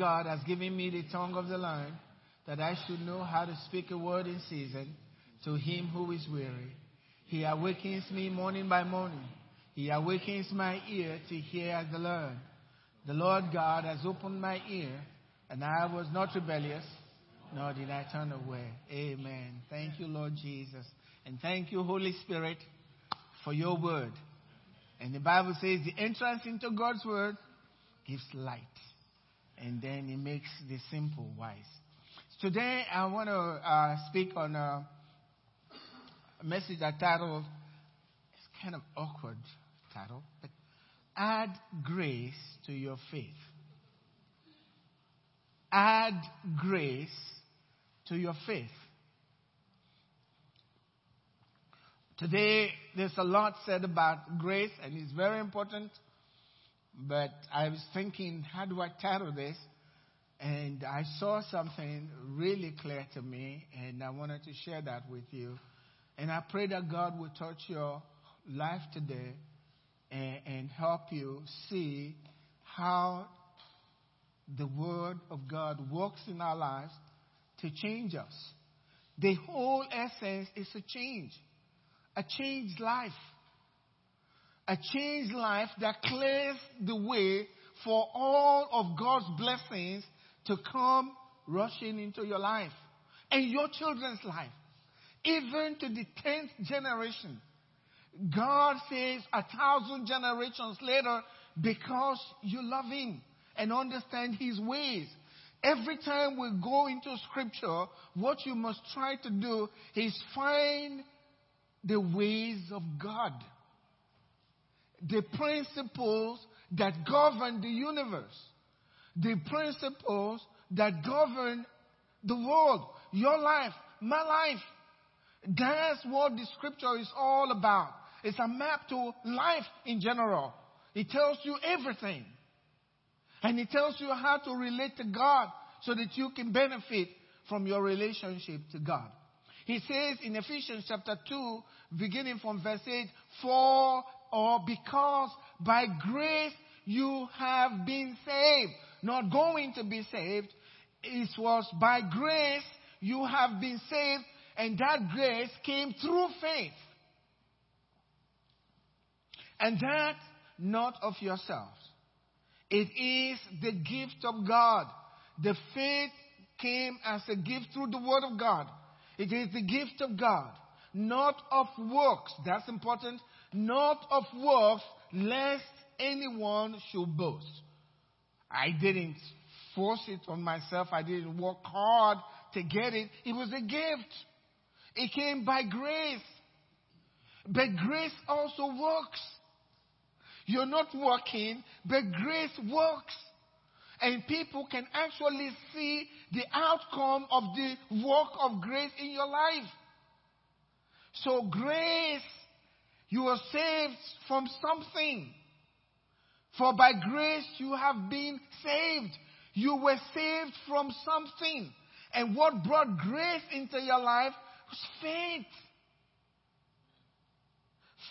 God has given me the tongue of the learned, that I should know how to speak a word in season to him who is weary. He awakens me morning by morning. He awakens my ear to hear the learned. The Lord God has opened my ear, and I was not rebellious, nor did I turn away. Amen. Thank you, Lord Jesus. And thank you, Holy Spirit, for your word. And the Bible says the entrance into God's word gives light. And then it makes the simple wise. Today I want to uh, speak on a, message I titled, it's kind of awkward title, but add grace to your faith. Add grace to your faith. Today, there's a lot said about grace, and it's very important. But I was thinking, how do I title this? And I saw something really clear to me, and I wanted to share that with you. And I pray that God will touch your life today and, and help you see how the Word of God works in our lives to change us. The whole essence is a change, a changed life. A changed life that clears the way for all of God's blessings to come rushing into your life and your children's life, even to the tenth generation. God says a thousand generations later, because you love Him and understand His ways. Every time we go into Scripture, what you must try to do is find the ways of God, the principles that govern the universe, the principles that govern the world, your life, my life. That's what the Scripture is all about. It's a map to life in general. It tells you everything. And it tells you how to relate to God so that you can benefit from your relationship to God. He says in Ephesians chapter 2, beginning from verse 8, For or because by grace you have been saved, not going to be saved. It was by grace you have been saved, and that grace came through faith. And that not of yourselves. It is the gift of God. The faith came as a gift through the Word of God. It is the gift of God, not of works. That's important. Not of works, lest anyone should boast. I didn't force it on myself. I didn't work hard to get it. It was a gift. It came by grace. But grace also works. You're not working, but grace works. And people can actually see the outcome of the work of grace in your life. So, grace, you were saved from something. For by grace you have been saved. You were saved from something. And what brought grace into your life was faith.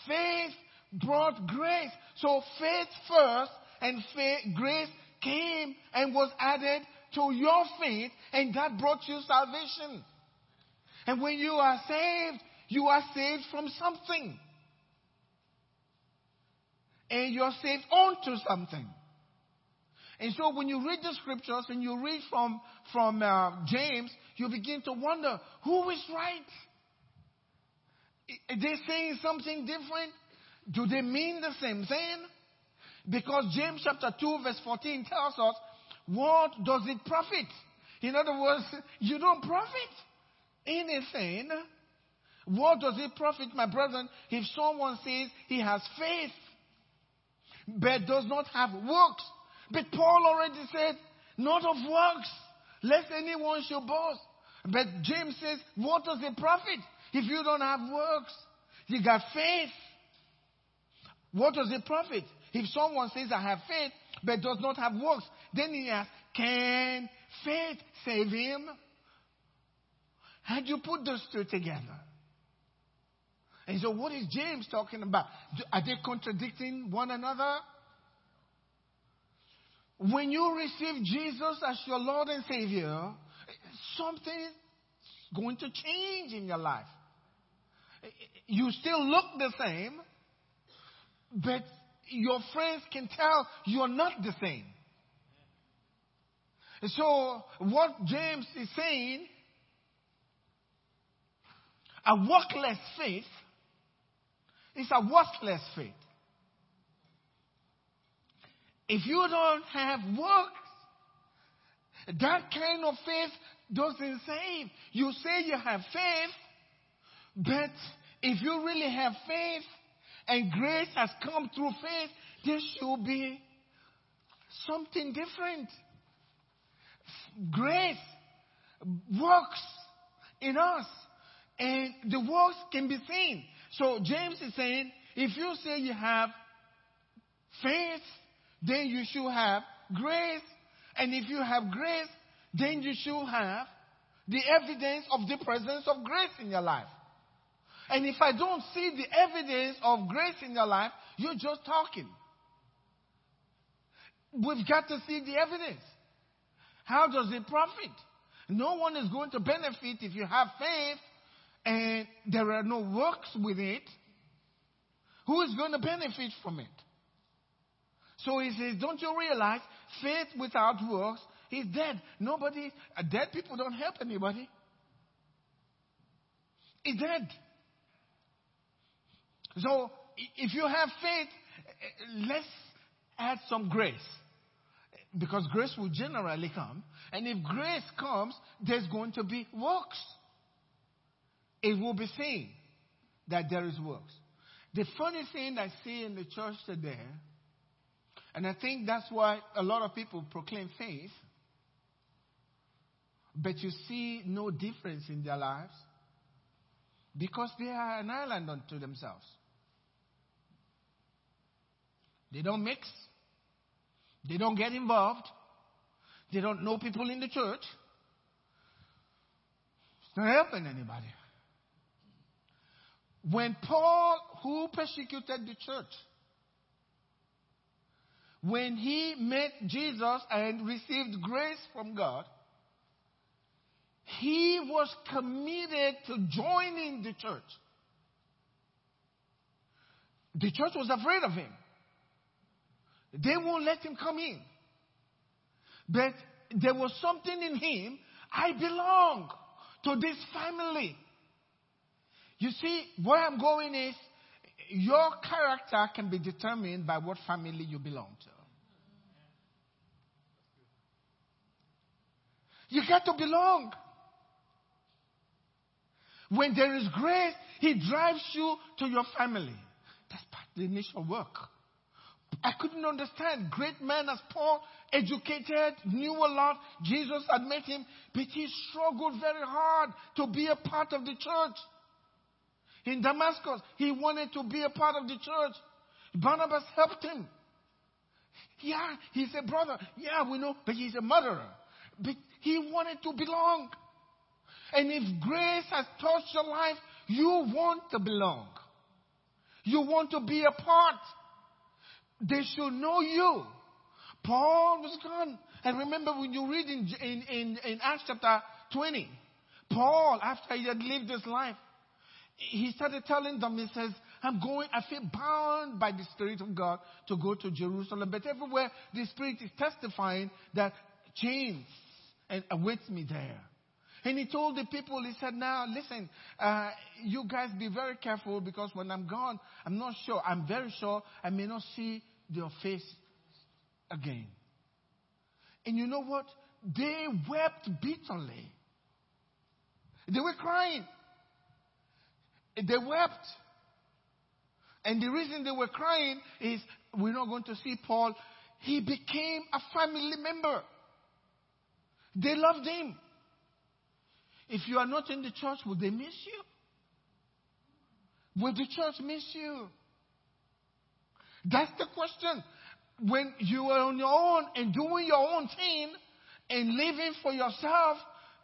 Faith brought grace. So faith first and faith, grace came and was added to your faith and that brought you salvation. And when you are saved, you are saved from something. And you're saved onto something. And so when you read the scriptures and you read from, from uh, James, you begin to wonder, who is right? Are they saying something different? Do they mean the same thing? Because James chapter 2 verse 14 tells us, what does it profit? In other words, you don't profit anything. What does it profit, my brethren, if someone says he has faith, but does not have works? But Paul already said, not of works, lest anyone should boast. But James says, what does it profit if you don't have works? You got faith. What does it profit? If someone says, I have faith, but does not have works, then he asks, can faith save him? Do you put those two together? And so, what is James talking about? Are they contradicting one another? when you receive Jesus as your Lord and Savior, something is going to change in your life. You still look the same, but your friends can tell you're not the same. So, what James is saying, a workless faith is a worthless faith. If you don't have works, that kind of faith doesn't save. You say you have faith, but if you really have faith and grace has come through faith, there should be something different. Grace works in us, and the works can be seen. So James is saying, if you say you have faith, then you should have grace. And if you have grace, then you should have the evidence of the presence of grace in your life. And if I don't see the evidence of grace in your life, you're just talking. We've got to see the evidence. How does it profit? No one is going to benefit if you have faith and there are no works with it. Who is going to benefit from it? So he says, Don't you realize faith without works is dead? Nobody, uh, dead people don't help anybody. It's dead. So if you have faith, uh, let's add some grace. Because grace will generally come. And if grace comes, there's going to be works. It will be seen that there is works. The funny thing I see in the church today and I think that's why a lot of people proclaim faith, but you see no difference in their lives because they are an island unto themselves. They don't mix, they don't get involved, they don't know people in the church. It's not helping anybody. When Paul, who persecuted the church, when he met Jesus and received grace from God, he was committed to joining the church. The church was afraid of him. They won't let him come in. But there was something in him. I belong to this family. You see, where I'm going is your character can be determined by what family you belong to. You got to belong. When there is grace, He drives you to your family. That's part of the initial work. I couldn't understand. Great man as Paul, educated, knew a lot. Jesus had met him, but he struggled very hard to be a part of the church. In Damascus, he wanted to be a part of the church. Barnabas helped him. Yeah, he's a brother, yeah, we know, but he's a murderer. But he wanted to belong. And if grace has touched your life, you want to belong. You want to be a part. They should know you. Paul was gone. And remember when you read in, in, in, in Acts chapter 20, Paul, after he had lived his life, he started telling them, he says, I'm going, I feel bound by the Spirit of God to go to Jerusalem. But everywhere the Spirit is testifying that chains awaits me there. And he told the people, he said, now listen, uh, you guys be very careful because when I'm gone, I'm not sure, I'm very sure I may not see your face again. And you know what? They wept bitterly. They were crying. They wept. And the reason they were crying is we're not going to see Paul. He became a family member. They loved him. If you are not in the church, will they miss you? Will the church miss you? That's the question. When you are on your own and doing your own thing and living for yourself,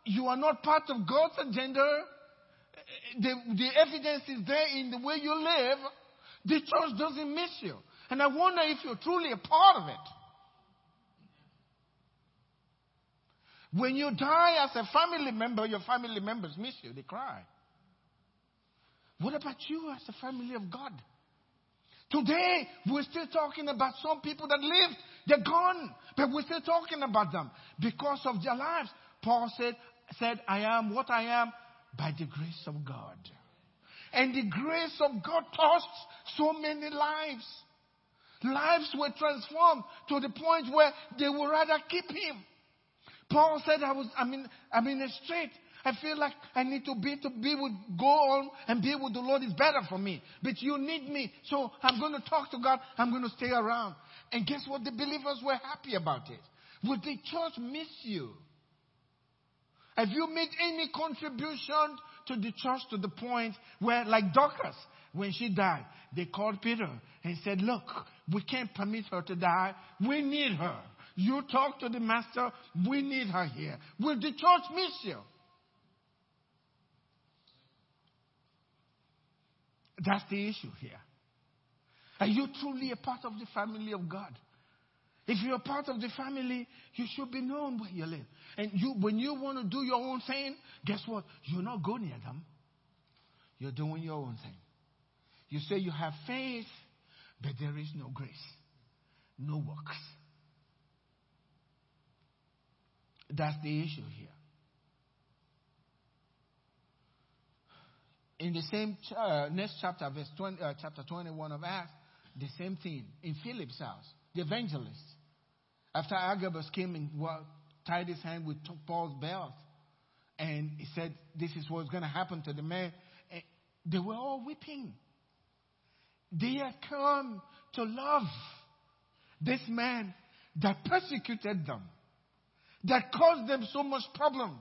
you are not part of God's agenda. The, the evidence is there in the way you live. The church doesn't miss you. And I wonder if you're truly a part of it. When you die as a family member, your family members miss you. They cry. What about you as a family of God? Today, we're still talking about some people that lived. They're gone. But we're still talking about them because of their lives. Paul said, said, I am what I am by the grace of God. And the grace of God touched so many lives. Lives were transformed to the point where they would rather keep him. Paul said, I was, I'm in, I'm in a strait. I feel like I need to be to be with go on and be with the Lord is better for me. But you need me. So I'm going to talk to God. I'm going to stay around. And guess what? The believers were happy about it. Would the church miss you? Have you made any contribution to the church to the point where, like Dorcas, when she died, they called Peter and said, Look, we can't permit her to die. We need her. You talk to the master. We need her here. Will the church miss you? That's the issue here. Are you truly a part of the family of God? If you're part of the family, you should be known where you live. And you, when you want to do your own thing, guess what? You're not going near them. You're doing your own thing. You say you have faith, but there is no grace, no works. That's the issue here. In the same uh, next chapter, verse 20, uh, chapter 21 of Acts, the same thing in Philip's house, the evangelist. After Agabus came and tied his hand with Paul's belt, and he said, "This is what's going to happen to the man." And they were all weeping. They had come to love this man that persecuted them, that caused them so much problem.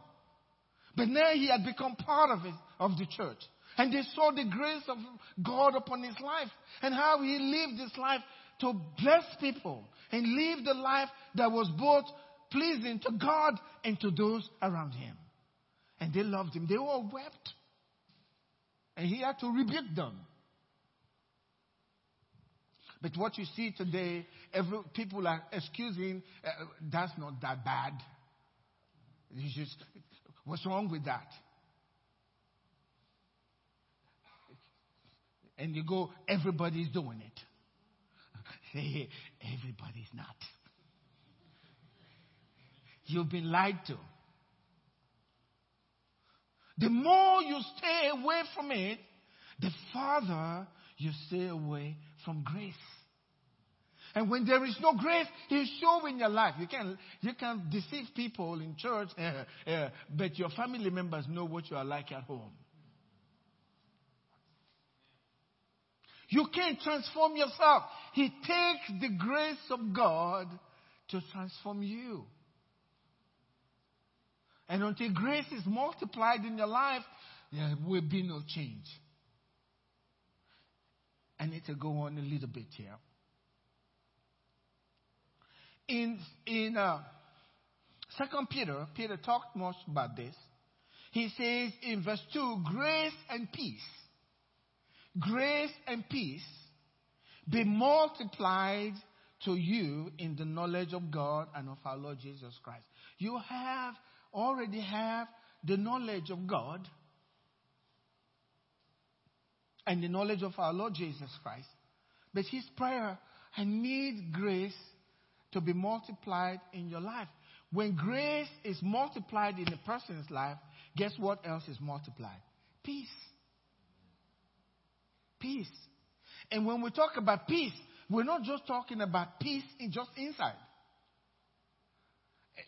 But now he had become part of of the church. And they saw the grace of God upon his life and how he lived his life to bless people and live the life that was both pleasing to God and to those around him. And they loved him. They all wept. And he had to rebuke them. But what you see today, every, people are excusing, uh, that's not that bad. Just, what's wrong with that? and you go, everybody's doing it. Everybody's not. You've been lied to. The more you stay away from it, the farther you stay away from grace. And when there is no grace, He's showing your life. You can you can deceive people in church, uh, uh, but your family members know what you are like at home. You can't transform yourself. He takes the grace of God to transform you. And until grace is multiplied in your life, there will be no change. I need to go on a little bit here. In in uh, Second Peter, Peter talked much about this. He says in verse two, grace and peace grace and peace be multiplied to you in the knowledge of God and of our Lord Jesus Christ. You have already have the knowledge of God and the knowledge of our Lord Jesus Christ. But his prayer, I need grace to be multiplied in your life. When grace is multiplied in a person's life, guess what else is multiplied? Peace peace. And when we talk about peace, we're not just talking about peace in just inside.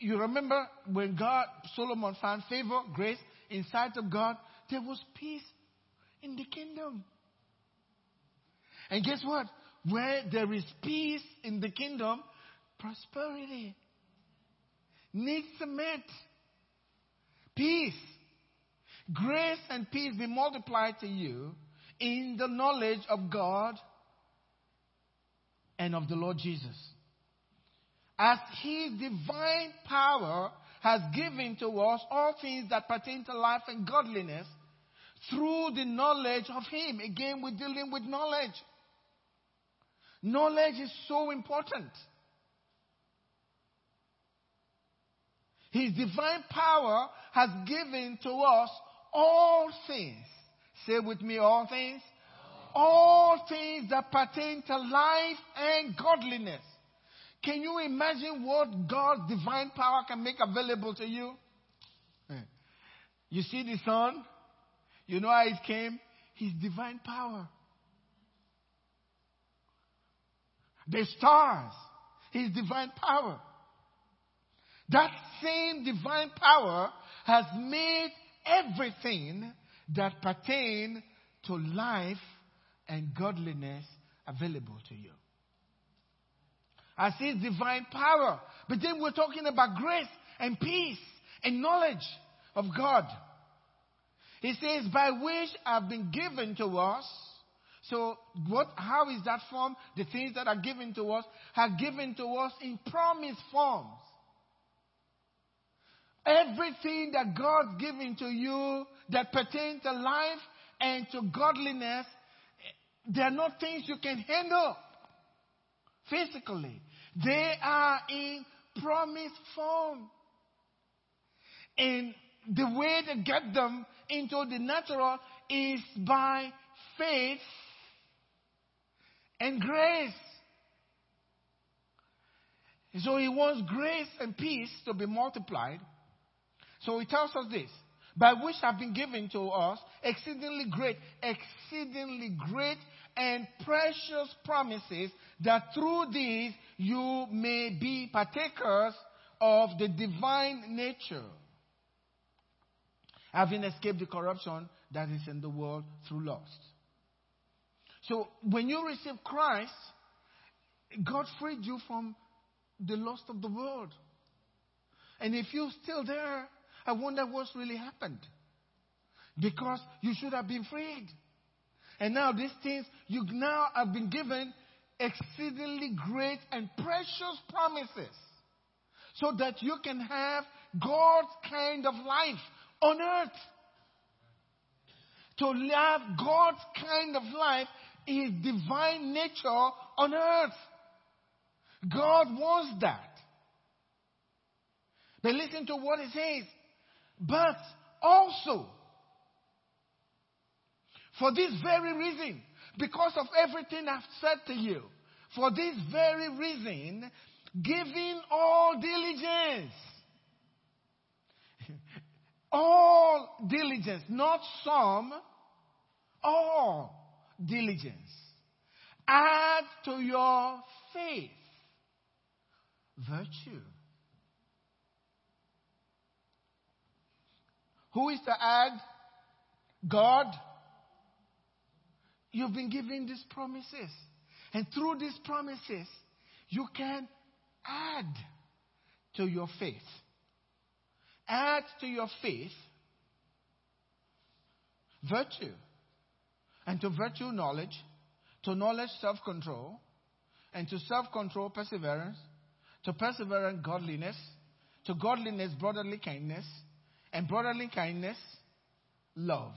You remember when God, Solomon found favor, grace inside of God, there was peace in the kingdom. And guess what? Where there is peace in the kingdom, prosperity needs to met. Peace. Grace and peace be multiplied to you in the knowledge of God and of the Lord Jesus. As His divine power has given to us all things that pertain to life and godliness through the knowledge of Him. Again, we're dealing with knowledge. Knowledge is so important. His divine power has given to us all things. Say with me, all things. All things that pertain to life and godliness. Can you imagine what God's divine power can make available to you? Eh. You see the sun? You know how it came? His divine power. The stars, His divine power. That same divine power has made everything that pertain to life and godliness available to you. I see divine power. But then we're talking about grace and peace and knowledge of God. He says, by which have been given to us. So what, how is that form? The things that are given to us are given to us in promise forms. Everything that God's given to you that pertain to life and to godliness, they are not things you can handle physically. They are in promise form. And the way to get them into the natural is by faith and grace. So he wants grace and peace to be multiplied. So he tells us this by which have been given to us exceedingly great, exceedingly great and precious promises that through these you may be partakers of the divine nature, having escaped the corruption that is in the world through lust. So when you receive Christ, God freed you from the lust of the world. And if you're still there, I wonder what's really happened. Because you should have been freed. And now these things, you now have been given exceedingly great and precious promises. So that you can have God's kind of life on earth. To have God's kind of life is divine nature on earth. God wants that. But listen to what he says. But also, for this very reason, because of everything I've said to you, for this very reason, giving all diligence, all diligence, not some, all diligence. Add to your faith virtue. Who is to add? God. You've been given these promises. And through these promises, you can add to your faith. Add to your faith virtue. And to virtue, knowledge. To knowledge, self control. And to self control, perseverance. To perseverance, godliness. To godliness, brotherly kindness and brotherly kindness, love.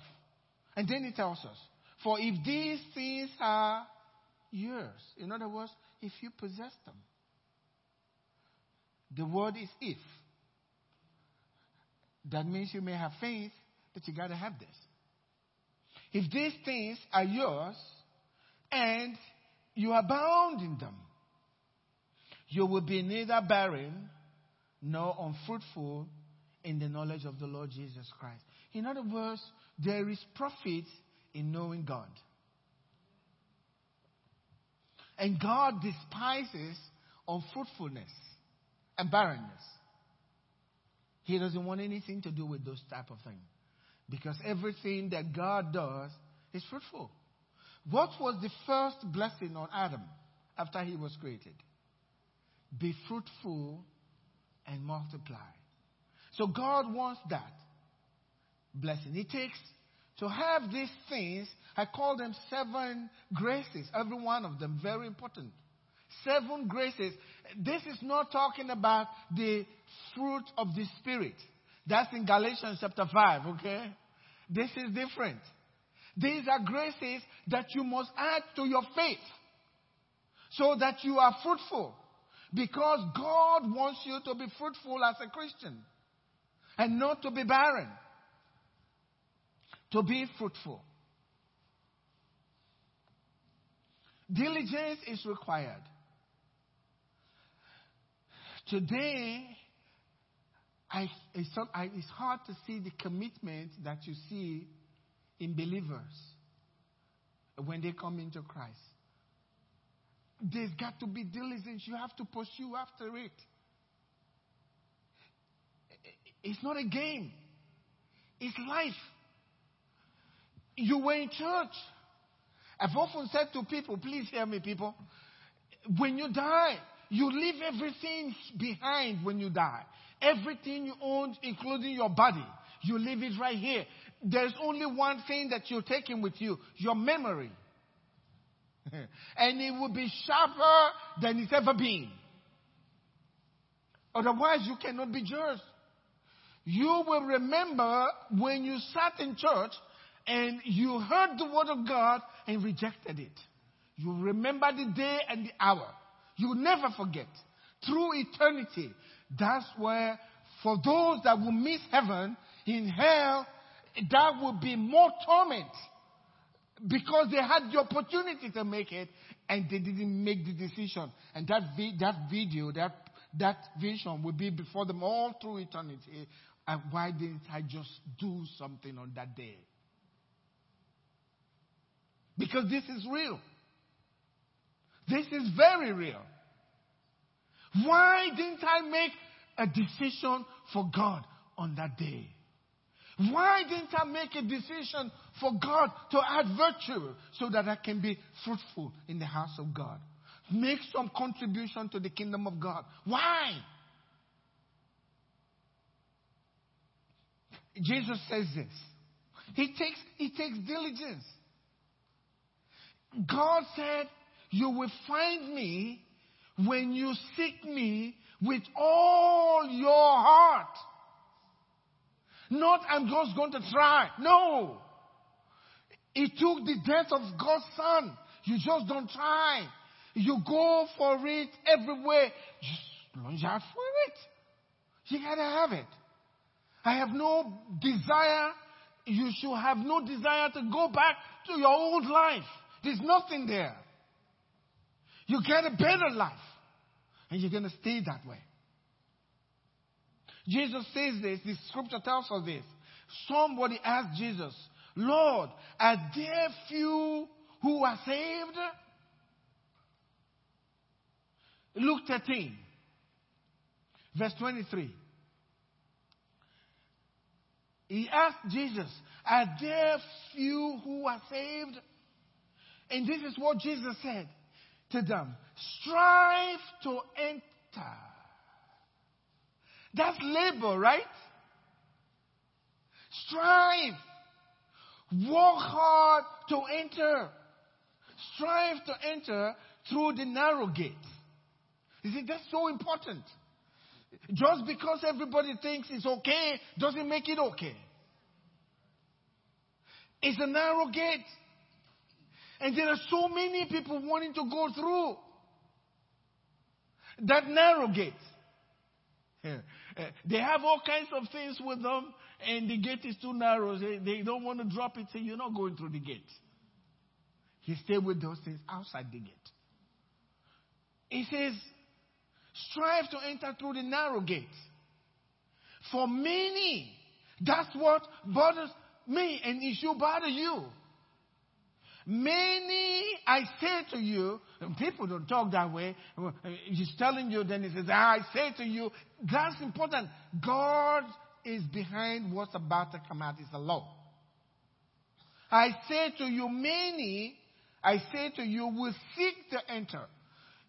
And then he tells us, for if these things are yours, in other words, if you possess them, the word is if. That means you may have faith, but you got to have this. If these things are yours and you abound in them, you will be neither barren nor unfruitful in the knowledge of the Lord Jesus Christ. In other words, there is profit in knowing God. And God despises unfruitfulness and barrenness. He doesn't want anything to do with those type of things. Because everything that God does is fruitful. What was the first blessing on Adam after he was created? Be fruitful and multiply. So God wants that blessing. It takes to have these things, I call them seven graces, every one of them very important. Seven graces. This is not talking about the fruit of the Spirit. That's in Galatians chapter 5, okay? This is different. These are graces that you must add to your faith so that you are fruitful. Because God wants you to be fruitful as a Christian. And not to be barren, to be fruitful. Diligence is required. Today, I, it's, I, it's hard to see the commitment that you see in believers when they come into Christ. There's got to be diligence. You have to pursue after it. It's not a game, it's life. You were in church. I've often said to people, please hear me, people. When you die, you leave everything behind when you die. Everything you own, including your body, you leave it right here. There's only one thing that you're taking with you your memory. and it will be sharper than it's ever been. Otherwise, you cannot be judged. You will remember when you sat in church and you heard the word of God and rejected it. You remember the day and the hour. You never forget. Through eternity, that's where, for those that will miss heaven, in hell, that will be more torment because they had the opportunity to make it and they didn't make the decision. And that, vi- that video, that, that vision will be before them all through eternity. And why didn't I just do something on that day? Because this is real. This is very real. Why didn't I make a decision for God on that day? Why didn't I make a decision for God to add virtue so that I can be fruitful in the house of God? Make some contribution to the kingdom of God. Why? Jesus says this. He takes, he takes diligence. God said, You will find me when you seek me with all your heart. Not, I'm just going to try. No. It took the death of God's Son. You just don't try. You go for it everywhere. Just plunge out for it. You gotta have it. I have no desire. You should have no desire to go back to your old life. There's nothing there. You get a better life. And you're gonna stay that way. Jesus says this, the scripture tells us this. Somebody asked Jesus, Lord, are there few who are saved? Luke 13, verse 23. He asked Jesus, Are there few who are saved? And this is what Jesus said to them Strive to enter that's labor, right? Strive. Work hard to enter. Strive to enter through the narrow gate. You see, that's so important. Just because everybody thinks it's okay doesn't make it okay. It's a narrow gate. And there are so many people wanting to go through that narrow gate. Uh, they have all kinds of things with them, and the gate is too narrow. They, they don't want to drop it, say, You're not going through the gate. He stayed with those things outside the gate. He says, Strive to enter through the narrow gate. For many, that's what bothers me, and it should bother you. Many, I say to you, people don't talk that way. He's telling you, then he says, ah, I say to you, that's important. God is behind what's about to come out. It's the law. I say to you, many, I say to you, will seek to enter.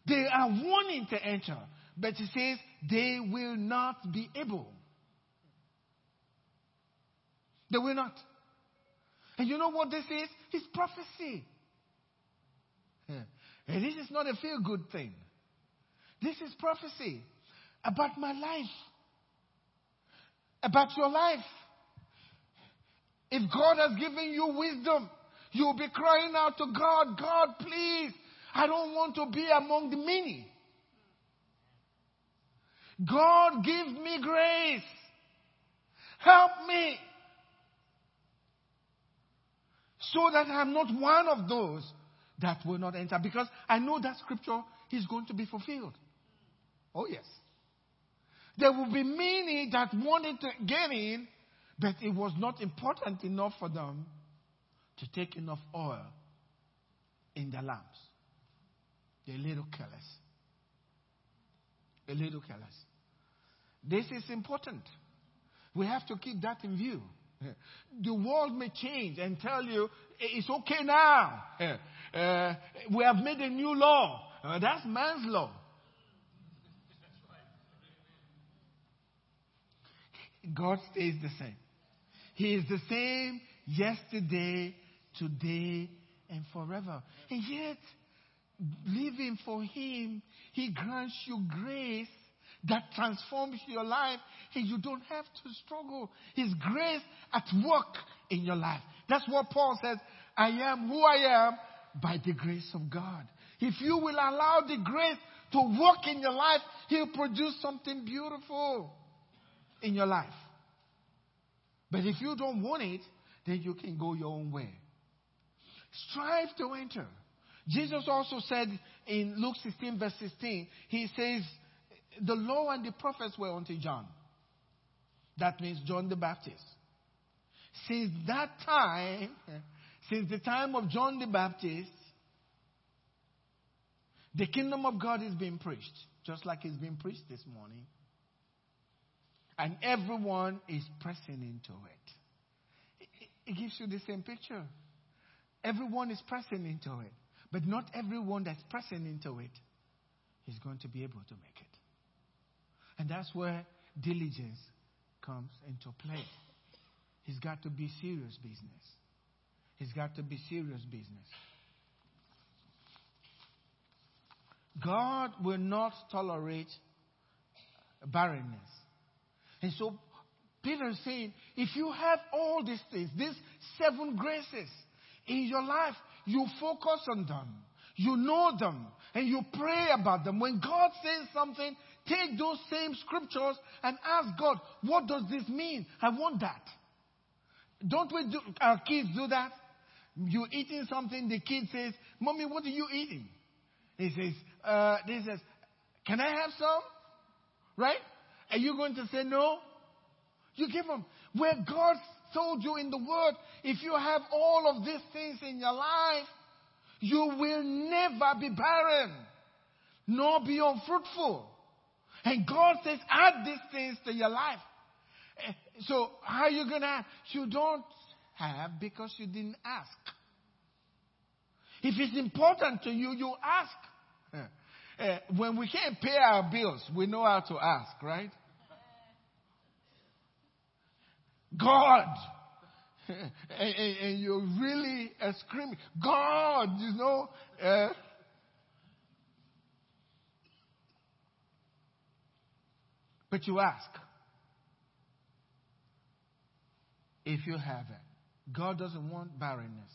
They are wanting to enter, but he says they will not be able. They will not. And you know what this is? It's prophecy. And this is not a feel good thing. This is prophecy about my life, about your life. If God has given you wisdom, you'll be crying out to God, God, please, I don't want to be among the many. God, give me grace. Help me. So that I'm not one of those that will not enter. Because I know that scripture is going to be fulfilled. Oh, yes. There will be many that wanted to get in, but it was not important enough for them to take enough oil in their lamps. They're a little careless. A little careless. This is important. We have to keep that in view. The world may change and tell you it's okay now. Uh, we have made a new law. Uh, that's man's law. God stays the same. He is the same yesterday, today, and forever. And yet, living for Him, He grants you grace that transforms your life and you don't have to struggle. His grace at work in your life. That's what Paul says. I am who I am by the grace of God. If you will allow the grace to work in your life, He'll produce something beautiful in your life. But if you don't want it, then you can go your own way. Strive to enter. Jesus also said in Luke 16, verse 16, He says, The law and the prophets were unto John. That means John the Baptist. Since that time, since the time of John the Baptist, the kingdom of God is being preached, just like it's being preached this morning. And everyone is pressing into it. It, it gives you the same picture. Everyone is pressing into it. But not everyone that's pressing into it is going to be able to make it. And that's where diligence comes into play. He's got to be serious business. He's got to be serious business. God will not tolerate barrenness. And so Peter is saying, if you have all these things, these seven graces in your life, you focus on them, you know them, and you pray about them. When God says something, take those same scriptures and ask God, what does this mean? I want that. Don't we do, our kids do that? You're eating something, the kid says, Mommy, what are you eating? He says, uh, he says, Can I have some? Right? Are you going to say no? You give them. Where God told you in the Word, if you have all of these things in your life, you will never be barren, nor be unfruitful. And God says, add these things to your life. Eh, so how are you gonna? You don't have because you didn't ask. If it's important to you, you ask. Uh, when we can't pay our bills, we know how to ask, right? God. and, and, and, you're really screaming, God, you know. Uh, but you ask if you have it. God doesn't want barrenness.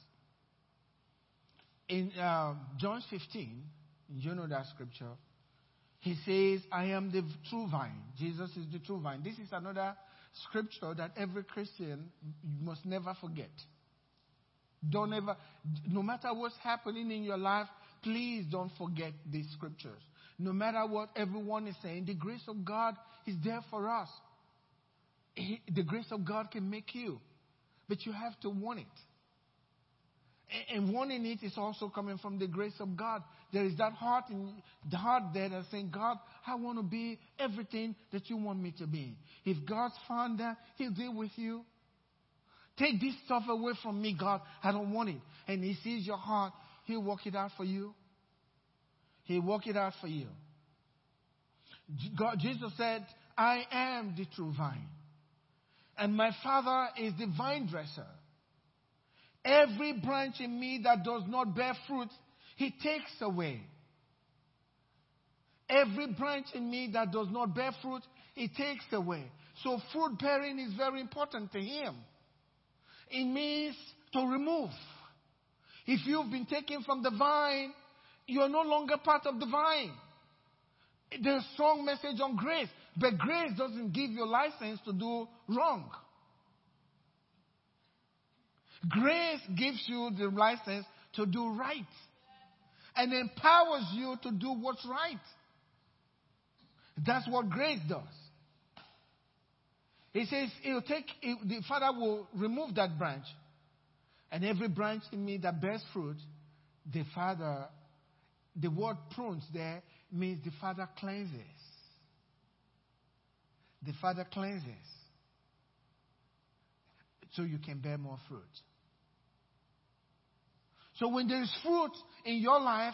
In uh, John 15, you know that scripture, he says, I am the true vine. Jesus is the true vine. This is another scripture that every Christian must never forget. Don't ever, no matter what's happening in your life, please don't forget these scriptures. No matter what everyone is saying, the grace of God is there for us. the grace of God can make you, but you have to want it. And wanting it is also coming from the grace of God. There is that heart in the heart there that's saying, God, I want to be everything that you want me to be. If God's found that, He'll deal with you. Take this stuff away from me, God. I don't want it. And He sees your heart. He'll work it out for you. He'll work it out for you. God, Jesus said, I am the true vine. And my Father is the vine dresser. Every branch in me that does not bear fruit, he takes away. Every branch in me that does not bear fruit, he takes away. So fruit bearing is very important to him. It means to remove. If you've been taken from the vine, you're no longer part of the vine. There's a strong message on grace, but grace doesn't give you license to do wrong. Grace gives you the license to do right and empowers you to do what's right. That's what grace does. He says, He'll take, the Father will remove that branch. And every branch in me that bears fruit, the Father, the word prunes there means the Father cleanses. The Father cleanses. So you can bear more fruit. So when there is fruit in your life,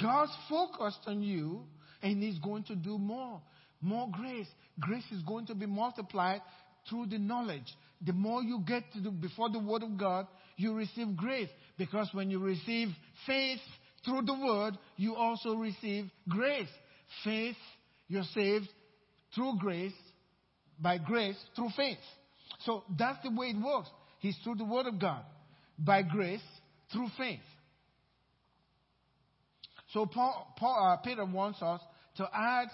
God's focused on you and He's going to do more. More grace. Grace is going to be multiplied through the knowledge. The more you get to the, before the Word of God, you receive grace. Because when you receive faith through the Word, you also receive grace. Faith, you're saved through grace, by grace, through faith. So that's the way it works. He's through the Word of God. By grace, through faith. So Paul, Paul, uh, Peter wants us to add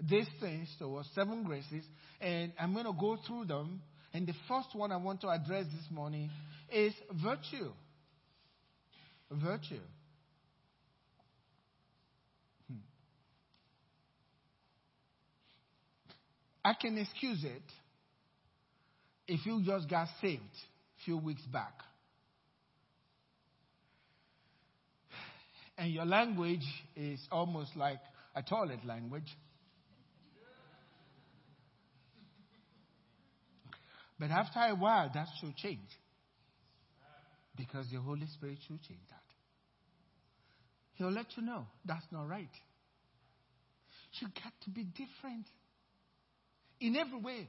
these things to us, seven graces, and I'm going to go through them. And the first one I want to address this morning is virtue. Virtue. Hmm. I can excuse it if you just got saved a few weeks back. and your language is almost like a toilet language. But after a while, that should change. Because the Holy Spirit should change that. He'll let you know that's not right. You got to be different in every way.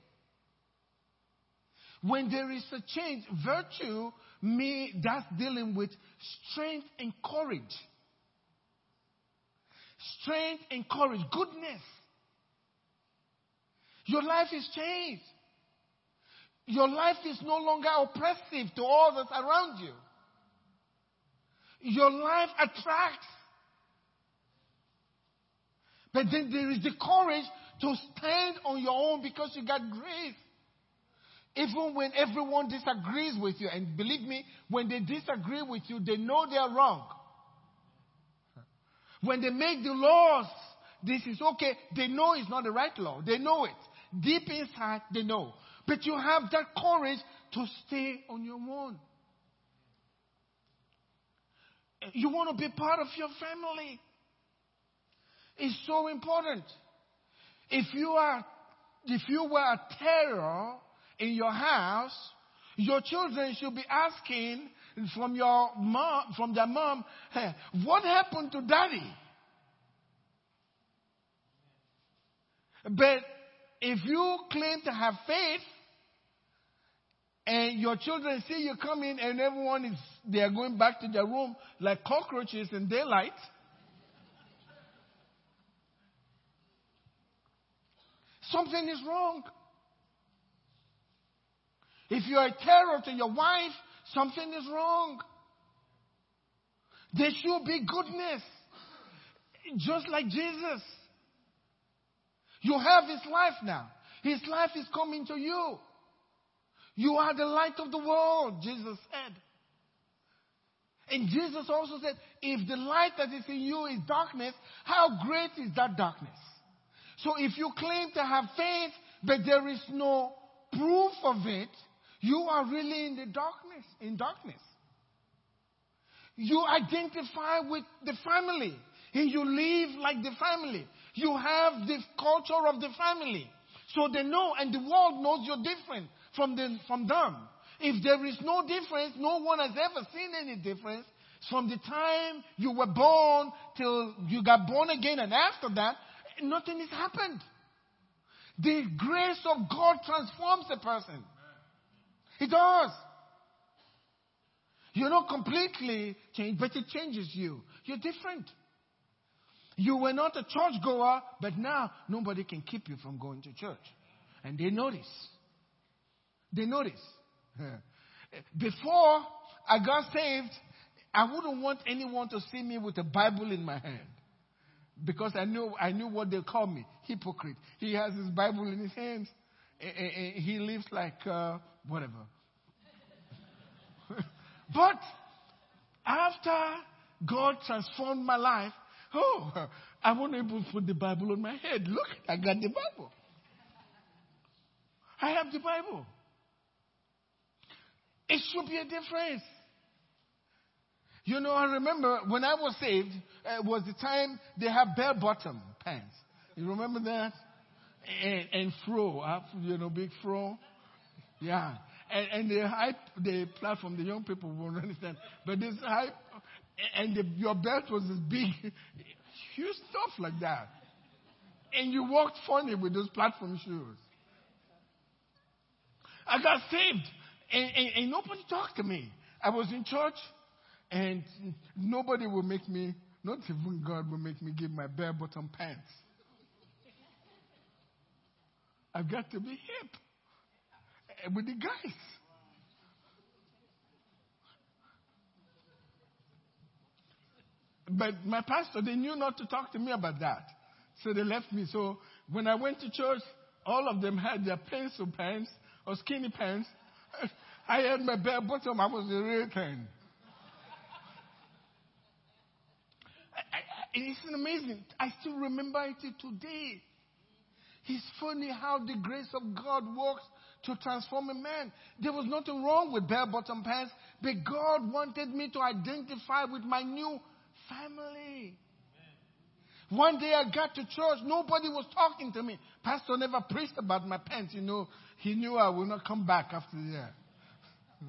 When there is a change, virtue, me, that's dealing with strength and courage strength and courage, goodness. Your life is changed. Your life is no longer oppressive to all that's around you. Your life attracts. But then there is the courage to stand on your own because you got grace. Even when everyone disagrees with you, and believe me, when they disagree with you, they know they are wrong. When they make the laws, this is okay. They know it's not the right law. They know it. Deep inside, they know. But you have that courage to stay on your own. You want to be part of your family. It's so important. If you are, if you were a terror in your house, your children should be asking from your mom, from their mom, hey, what happened to daddy? But if you claim to have faith and your children see you coming and everyone is, they are going back to their room like cockroaches in daylight, something is wrong. If you are a terror to your wife, something is wrong. There should be goodness. Just like Jesus. You have his life now. His life is coming to you. You are the light of the world, Jesus said. And Jesus also said, if the light that is in you is darkness, how great is that darkness? So if you claim to have faith, but there is no proof of it, you are really in the darkness, in darkness. You identify with the family and you live like the family. You have the culture of the family. So they know and the world knows you're different from, the, from them. If there is no difference, no one has ever seen any difference from the time you were born till you got born again and after that, nothing has happened. The grace of God transforms a person. It does. You're not completely changed, but it changes you. You're different. You were not a church goer, but now nobody can keep you from going to church. And they notice. They notice. Before I got saved, I wouldn't want anyone to see me with a Bible in my hand. Because I knew, I knew what they call me. Hypocrite. He has his Bible in his hands. He lives like uh, whatever. But after God transformed my life, oh, I wasn't able to put the Bible on my head. Look, I got the Bible. I have the Bible. It should be a difference. You know, I remember when I was saved, it was the time they have bell bottom pants. You remember that? And, and fro, uh, you know, big fro. Yeah. And, and the hype, the platform, the young people won't understand. But this hype, and the, your belt was as big, huge stuff like that. And you walked funny with those platform shoes. I got saved, and, and, and nobody talked to me. I was in church, and nobody will make me, not even God will make me give my bare bottom pants. I've got to be hip eh, with the guys. But my pastor, they knew not to talk to me about that. So they left me. So when I went to church, all of them had their pencil pants or skinny pants. I had my bare bottom. I was the real thing. It's amazing. I still remember it today. It's funny how the grace of God works to transform a man. There was nothing wrong with bare bottom pants, but God wanted me to identify with my new family. One day I got to church, nobody was talking to me. Pastor never preached about my pants, you know. He knew I would not come back after that.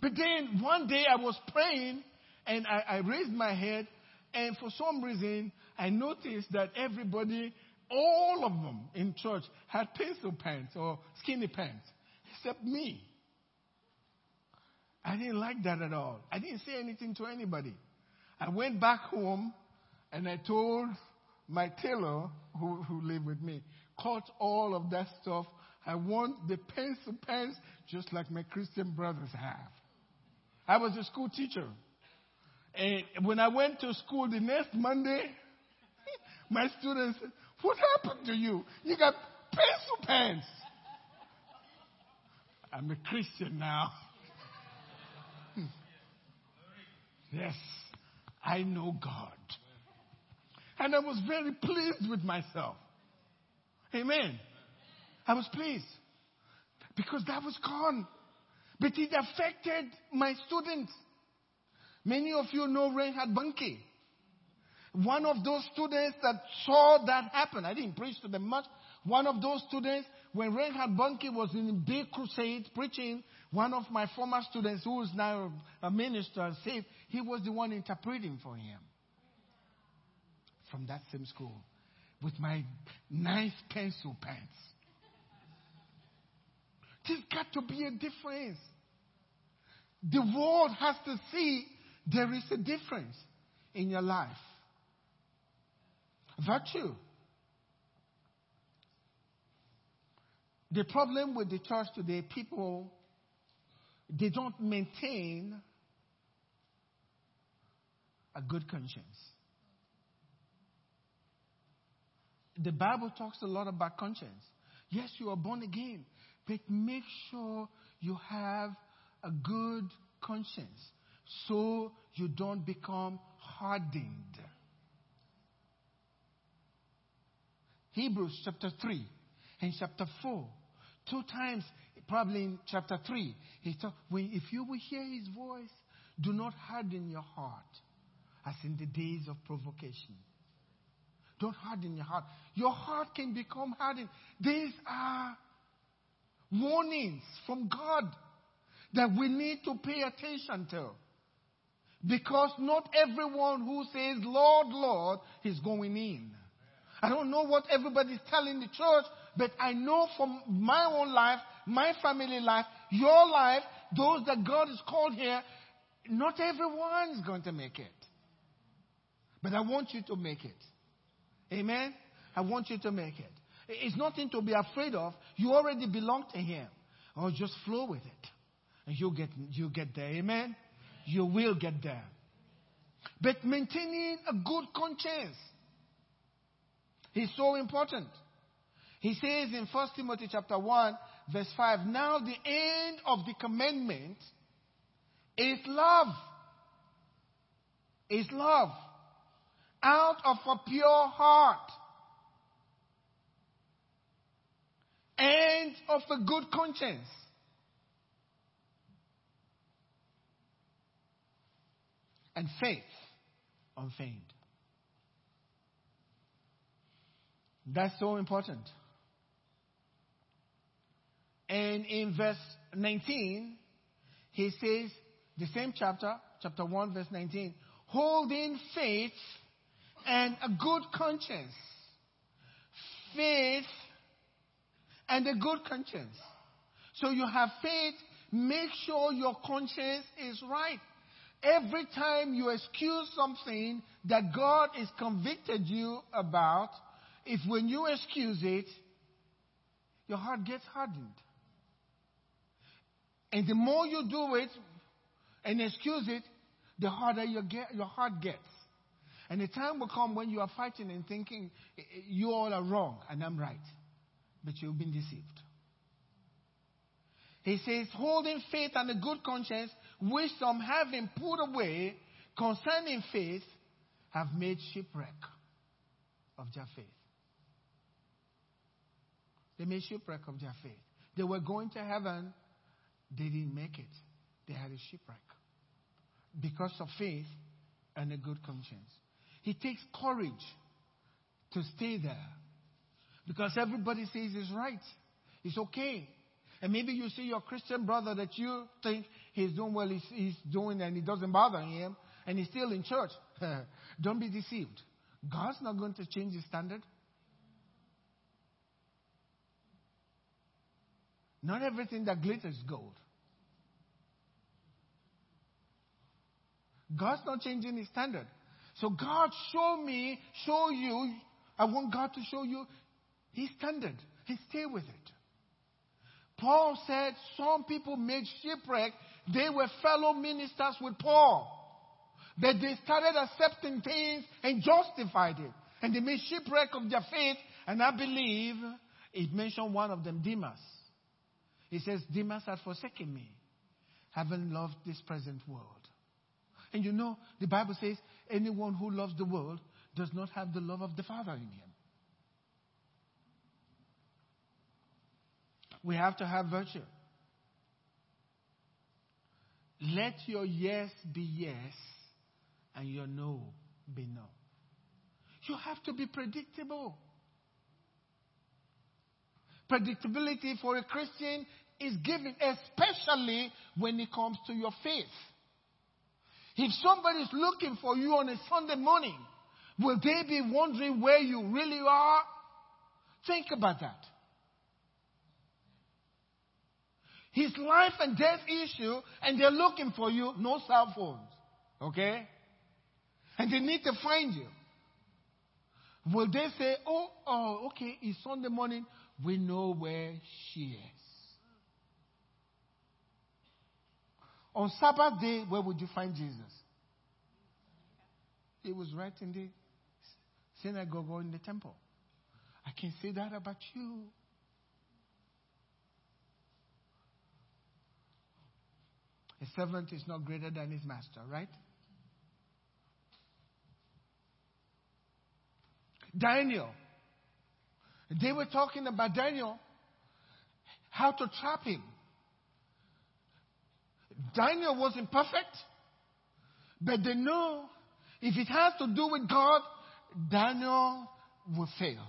but then one day I was praying and I, I raised my head and for some reason I noticed that everybody all of them in church had pencil pants or skinny pants, except me. I didn't like that at all. I didn't say anything to anybody. I went back home and I told my tailor who, who lived with me, cut all of that stuff. I want the pencil pants just like my Christian brothers have. I was a school teacher. And when I went to school the next Monday, my students said, what happened to you? You got pencil pants. I'm a Christian now. Hmm. yes, I know God. And I was very pleased with myself. Amen. I was pleased because that was gone. But it affected my students. Many of you know Reinhard Bonnke. One of those students that saw that happen, I didn't preach to them much. One of those students, when Reinhard Bonnke was in big crusade preaching, one of my former students, who is now a minister, saved, he was the one interpreting for him from that same school with my nice pencil pants. There's got to be a difference. The world has to see there is a difference in your life virtue. The problem with the church today, people, they don't maintain a good conscience. The Bible talks a lot about conscience. Yes, you are born again, but make sure you have a good conscience so you don't become hardened. Hebrews chapter 3 and chapter 4. Two times, probably in chapter 3, he talked, if you will hear his voice, do not harden your heart as in the days of provocation. Don't harden your heart. Your heart can become hardened. These are warnings from God that we need to pay attention to. Because not everyone who says, Lord, Lord, is going in. I don't know what everybody's telling the church, but I know from my own life, my family life, your life, those that God has called here, not everyone is going to make it. But I want you to make it. Amen? I want you to make it. It's nothing to be afraid of. You already belong to Him. Oh, just flow with it. And you'll get, you'll get there. Amen? You will get there. But maintaining a good conscience is so important. He says in 1 Timothy chapter 1 verse 5, now the end of the commandment is love. Is love. Out of a pure heart. And of a good conscience. And faith unfeigned. That's so important. And in verse 19, he says, the same chapter, chapter 1, verse 19, holding faith and a good conscience. Faith and a good conscience. So you have faith, make sure your conscience is right. Every time you excuse something that God is convicted you about, if when you excuse it, your heart gets hardened. And the more you do it and excuse it, the harder you get, your heart gets. And the time will come when you are fighting and thinking eh, eh, you all are wrong and I'm right. But you've been deceived. He says, holding faith and a good conscience, which some having put away concerning faith, have made shipwreck of their faith. They made shipwreck of their faith. They were going to heaven, they didn't make it. They had a shipwreck because of faith and a good conscience. It takes courage to stay there because everybody says it's right. It's okay. And maybe you see your Christian brother that you think he's doing well, he's, he's doing and it doesn't bother him, and he's still in church. Don't be deceived. God's not going to change his standard. Not everything that glitters is gold. God's not changing his standard. So God, show me, show you. I want God to show you his standard and stay with it. Paul said some people made shipwreck. They were fellow ministers with Paul. They started accepting things and justified it. And they made shipwreck of their faith. And I believe it mentioned one of them, Demas. He says, Demas had forsaken me, having loved this present world. And you know, the Bible says, anyone who loves the world does not have the love of the Father in him. We have to have virtue. Let your yes be yes and your no be no. You have to be predictable. Predictability for a Christian is given, especially when it comes to your faith. If somebody is looking for you on a Sunday morning, will they be wondering where you really are? Think about that. His life and death issue, and they're looking for you, no cell phones. Okay? And they need to find you. Will they say, oh, oh, okay, it's Sunday morning, we know where she is. On Sabbath day, where would you find Jesus? He was right in the synagogue or in the temple. I can say that about you. A servant is not greater than his master, right? Daniel. They were talking about Daniel, how to trap him. Daniel wasn't perfect, but they know if it has to do with God, Daniel will fail.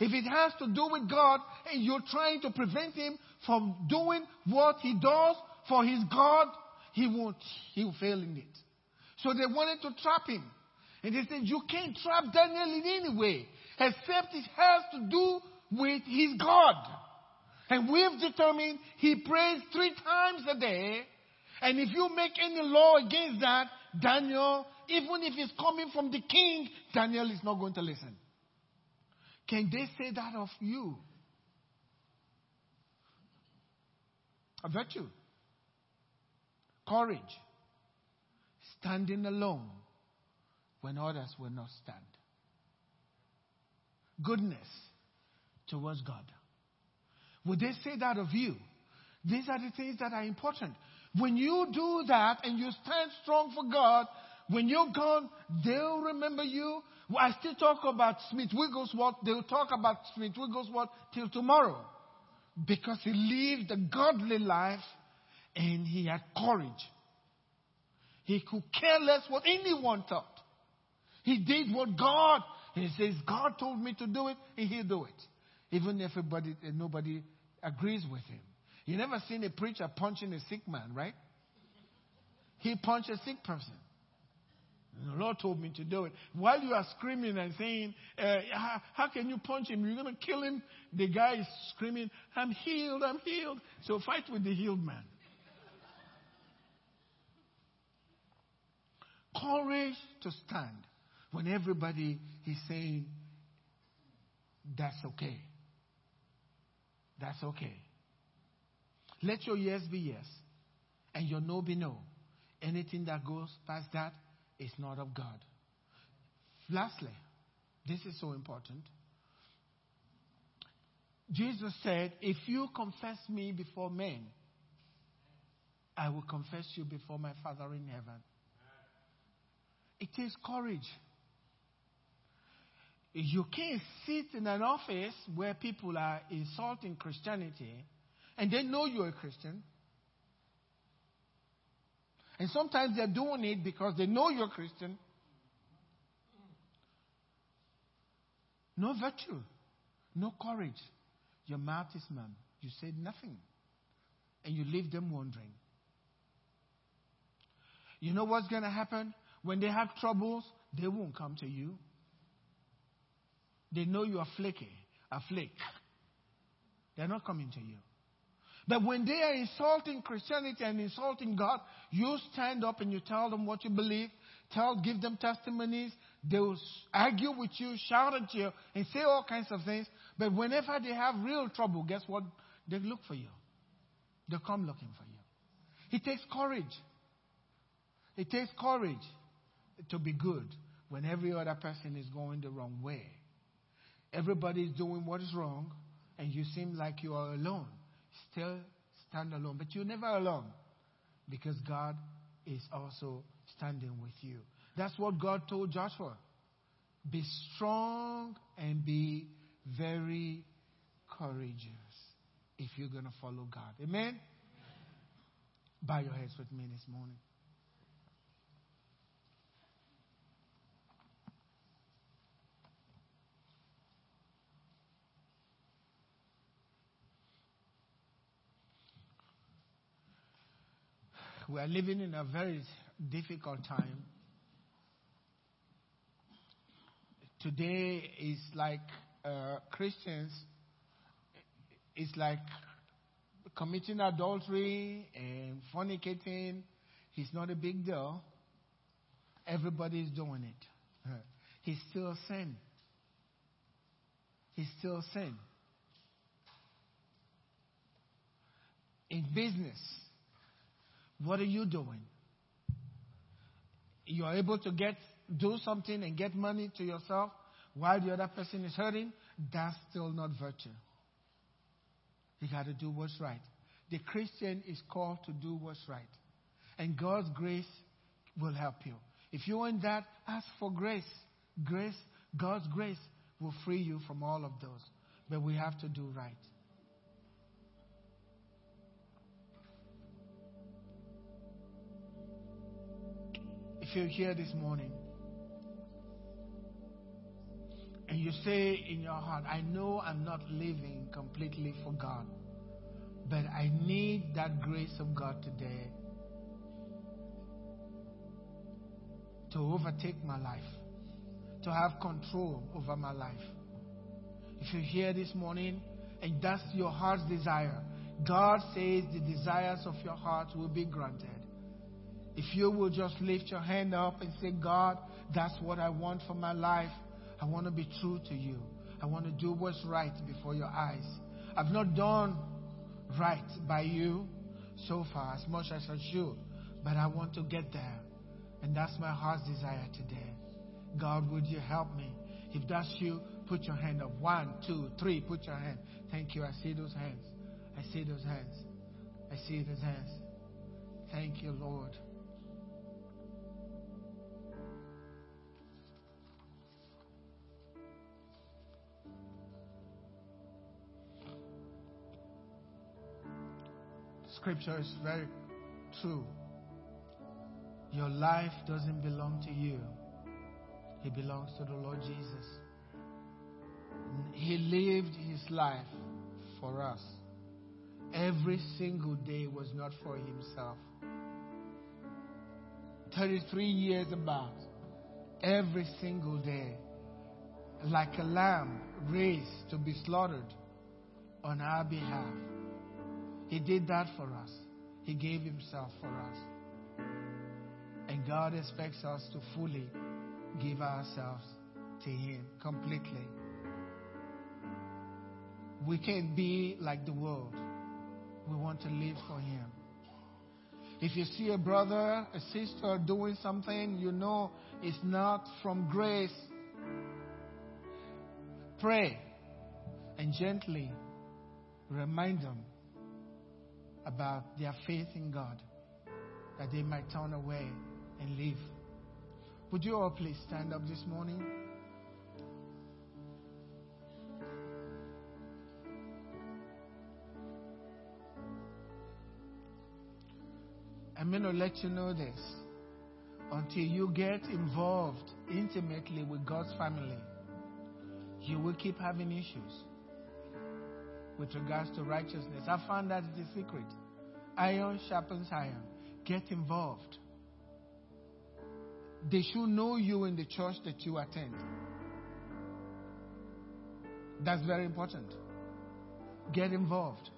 If it has to do with God and you're trying to prevent him from doing what he does for his God, he won't, he'll fail in it. So they wanted to trap him. And they said, you can't trap Daniel in any way, except it has to do with his God. And we've determined he prays three times a day. And if you make any law against that, Daniel, even if it's coming from the king, Daniel is not going to listen. Can they say that of you? A virtue, courage, standing alone when others will not stand, goodness towards God. Would they say that of you? These are the things that are important. When you do that and you stand strong for God, when you're gone, they'll remember you. I still talk about Smith Wigglesworth. They'll talk about Smith Wigglesworth till tomorrow. Because he lived a godly life and he had courage. He could care less what anyone thought. He did what God, he says, God told me to do it, and he'll do it. Even if everybody, nobody agrees with him. You never seen a preacher punching a sick man, right? He punched a sick person. The Lord told me to do it. While you are screaming and saying, uh, how, how, can you punch him? You're going to kill him. The guy is screaming, I'm healed, I'm healed. So fight with the healed man. Courage to stand when everybody is saying, that's okay. That's okay. Let your yes be yes and your no be no. Anything that goes past that is not of God. Lastly, this is so important. Jesus said, If you confess me before men, I will confess you before my Father in heaven. It takes courage. You can't sit in an office where people are insulting Christianity and they know you're a Christian. And sometimes they're doing it because they know you're a Christian. No virtue, no courage. Your mouth is mum. You said nothing. And you leave them wondering. You know what's going to happen? When they have troubles, they won't come to you. They know you are flaky, a flake. They're not coming to you. But when they are insulting Christianity and insulting God, you stand up and you tell them what you believe, tell, give them testimonies. They will argue with you, shout at you, and say all kinds of things. But whenever they have real trouble, guess what? They look for you. They come looking for you. It takes courage. It takes courage to be good when every other person is going the wrong way. Everybody is doing what is wrong, and you seem like you are alone. Still stand alone. But you're never alone because God is also standing with you. That's what God told Joshua. Be strong and be very courageous if you're going to follow God. Amen? Amen? Bow your heads with me this morning. We are living in a very difficult time. Today is like uh, Christians, it's like committing adultery and fornicating. It's not a big deal. Everybody is doing it. He's still sin. He's still sin. In business, what are you doing? You are able to get do something and get money to yourself while the other person is hurting. That's still not virtue. You got to do what's right. The Christian is called to do what's right. And God's grace will help you. If you want that, ask for grace. Grace, God's grace will free you from all of those. But we have to do right. If you're here this morning and you say in your heart, I know I'm not living completely for God, but I need that grace of God today to overtake my life, to have control over my life. If you're here this morning and that's your heart's desire, God says the desires of your heart will be granted. If you will just lift your hand up and say, God, that's what I want for my life. I want to be true to you. I want to do what's right before your eyes. I've not done right by you so far as much as I should, but I want to get there. And that's my heart's desire today. God, would you help me? If that's you, put your hand up. One, two, three, put your hand. Thank you. I see those hands. I see those hands. I see those hands. Thank you, Lord. Scripture is very true. Your life doesn't belong to you, it belongs to the Lord Jesus. He lived his life for us. Every single day was not for himself. 33 years about, every single day, like a lamb raised to be slaughtered on our behalf. He did that for us. He gave himself for us. And God expects us to fully give ourselves to him completely. We can't be like the world. We want to live for him. If you see a brother, a sister doing something you know it's not from grace, pray and gently remind them about their faith in God that they might turn away and live. Would you all please stand up this morning? I'm going to let you know this. Until you get involved intimately with God's family, you will keep having issues with regards to righteousness. I found that is the secret. Iron sharpens iron. Get involved. They should know you in the church that you attend. That's very important. Get involved.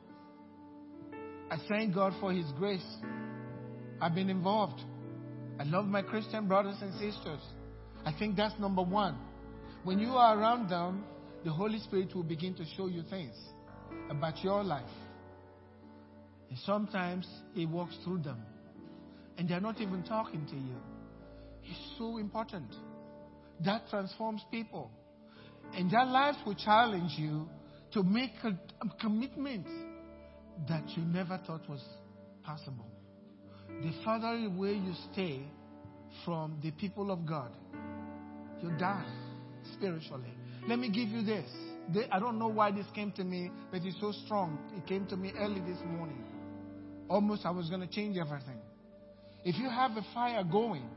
I thank God for His grace. I've been involved. I love my Christian brothers and sisters. I think that's number one. When you are around them, the Holy Spirit will begin to show you things about your life. And sometimes He walks through them. And they're not even talking to you. It's so important. That transforms people. And their lives will challenge you to make a, a commitment that you never thought was possible. The farther away you stay from the people of God, you die spiritually. Let me give you this. I don't know why this came to me, but it's so strong. It came to me early this morning. Almost I was going to change everything. If you have a fire going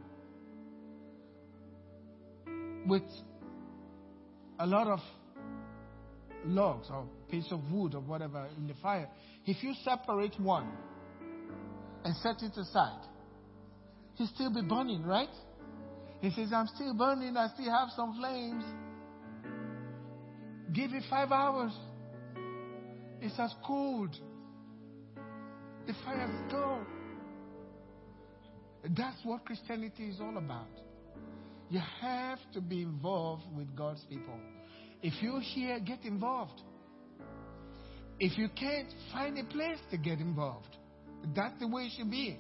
with a lot of logs or piece of wood or whatever in the fire, if you separate one and set it aside, he still be burning, right? He says, I'm still burning, I still have some flames. Give it five hours. It's as cold. The fire is gone. That's what Christianity is all about. You have to be involved with God's people. If you're here, get involved. If you can't, find a place to get involved. That's the way it should be.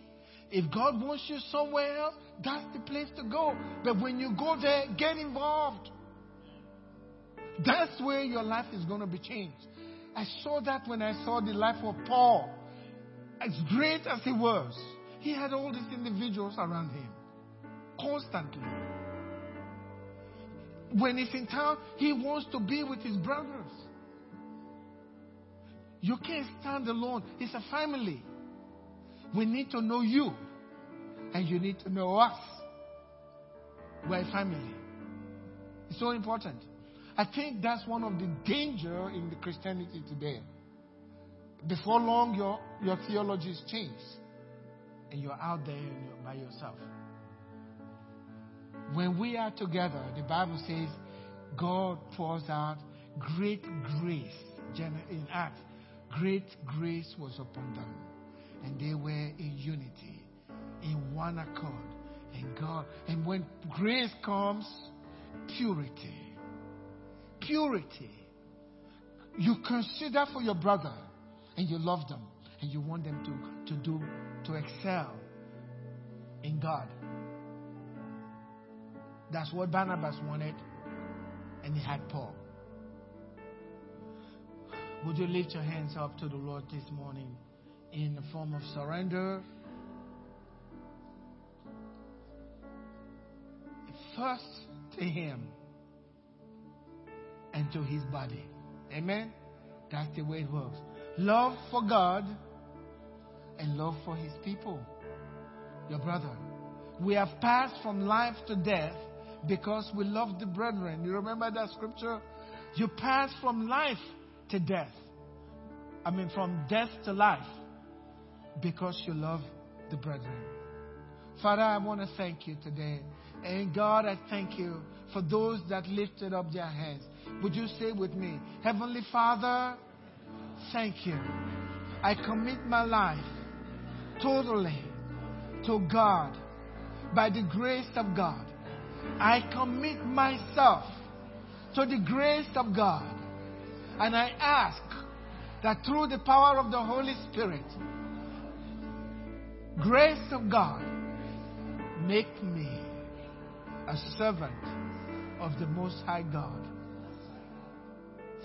If God wants you somewhere else, that's the place to go. But when you go there, get involved. That's where your life is going to be changed. I saw that when I saw the life of Paul. As great as he was, he had all these individuals around him constantly. When he's in town, he wants to be with his brothers. You can't stand alone. It's a family. We need to know you, and you need to know us. We're a family. It's so important. I think that's one of the danger in the Christianity today. Before long, your, your theology is changed, and you're out there you're by yourself. When we are together, the Bible says God pours out great grace in Acts. Great grace was upon them and they were in unity, in one accord. And God, and when grace comes, purity purity, you consider for your brother and you love them and you want them to, to do, to excel in God. That's what Barnabas wanted, and he had Paul. Would you lift your hands up to the Lord this morning in the form of surrender? First to Him and to His body. Amen? That's the way it works. Love for God and love for His people. Your brother. We have passed from life to death because we love the brethren. You remember that scripture? You pass from life to death. I mean, from death to life because you love the brethren. Father, I want to thank you today. And God, I thank you for those that lifted up their hands. Would you say with me, Heavenly Father, thank you. I commit my life totally to God by the grace of God. I commit myself to the grace of God. And I ask that through the power of the Holy Spirit, grace of God, make me a servant of the Most High God.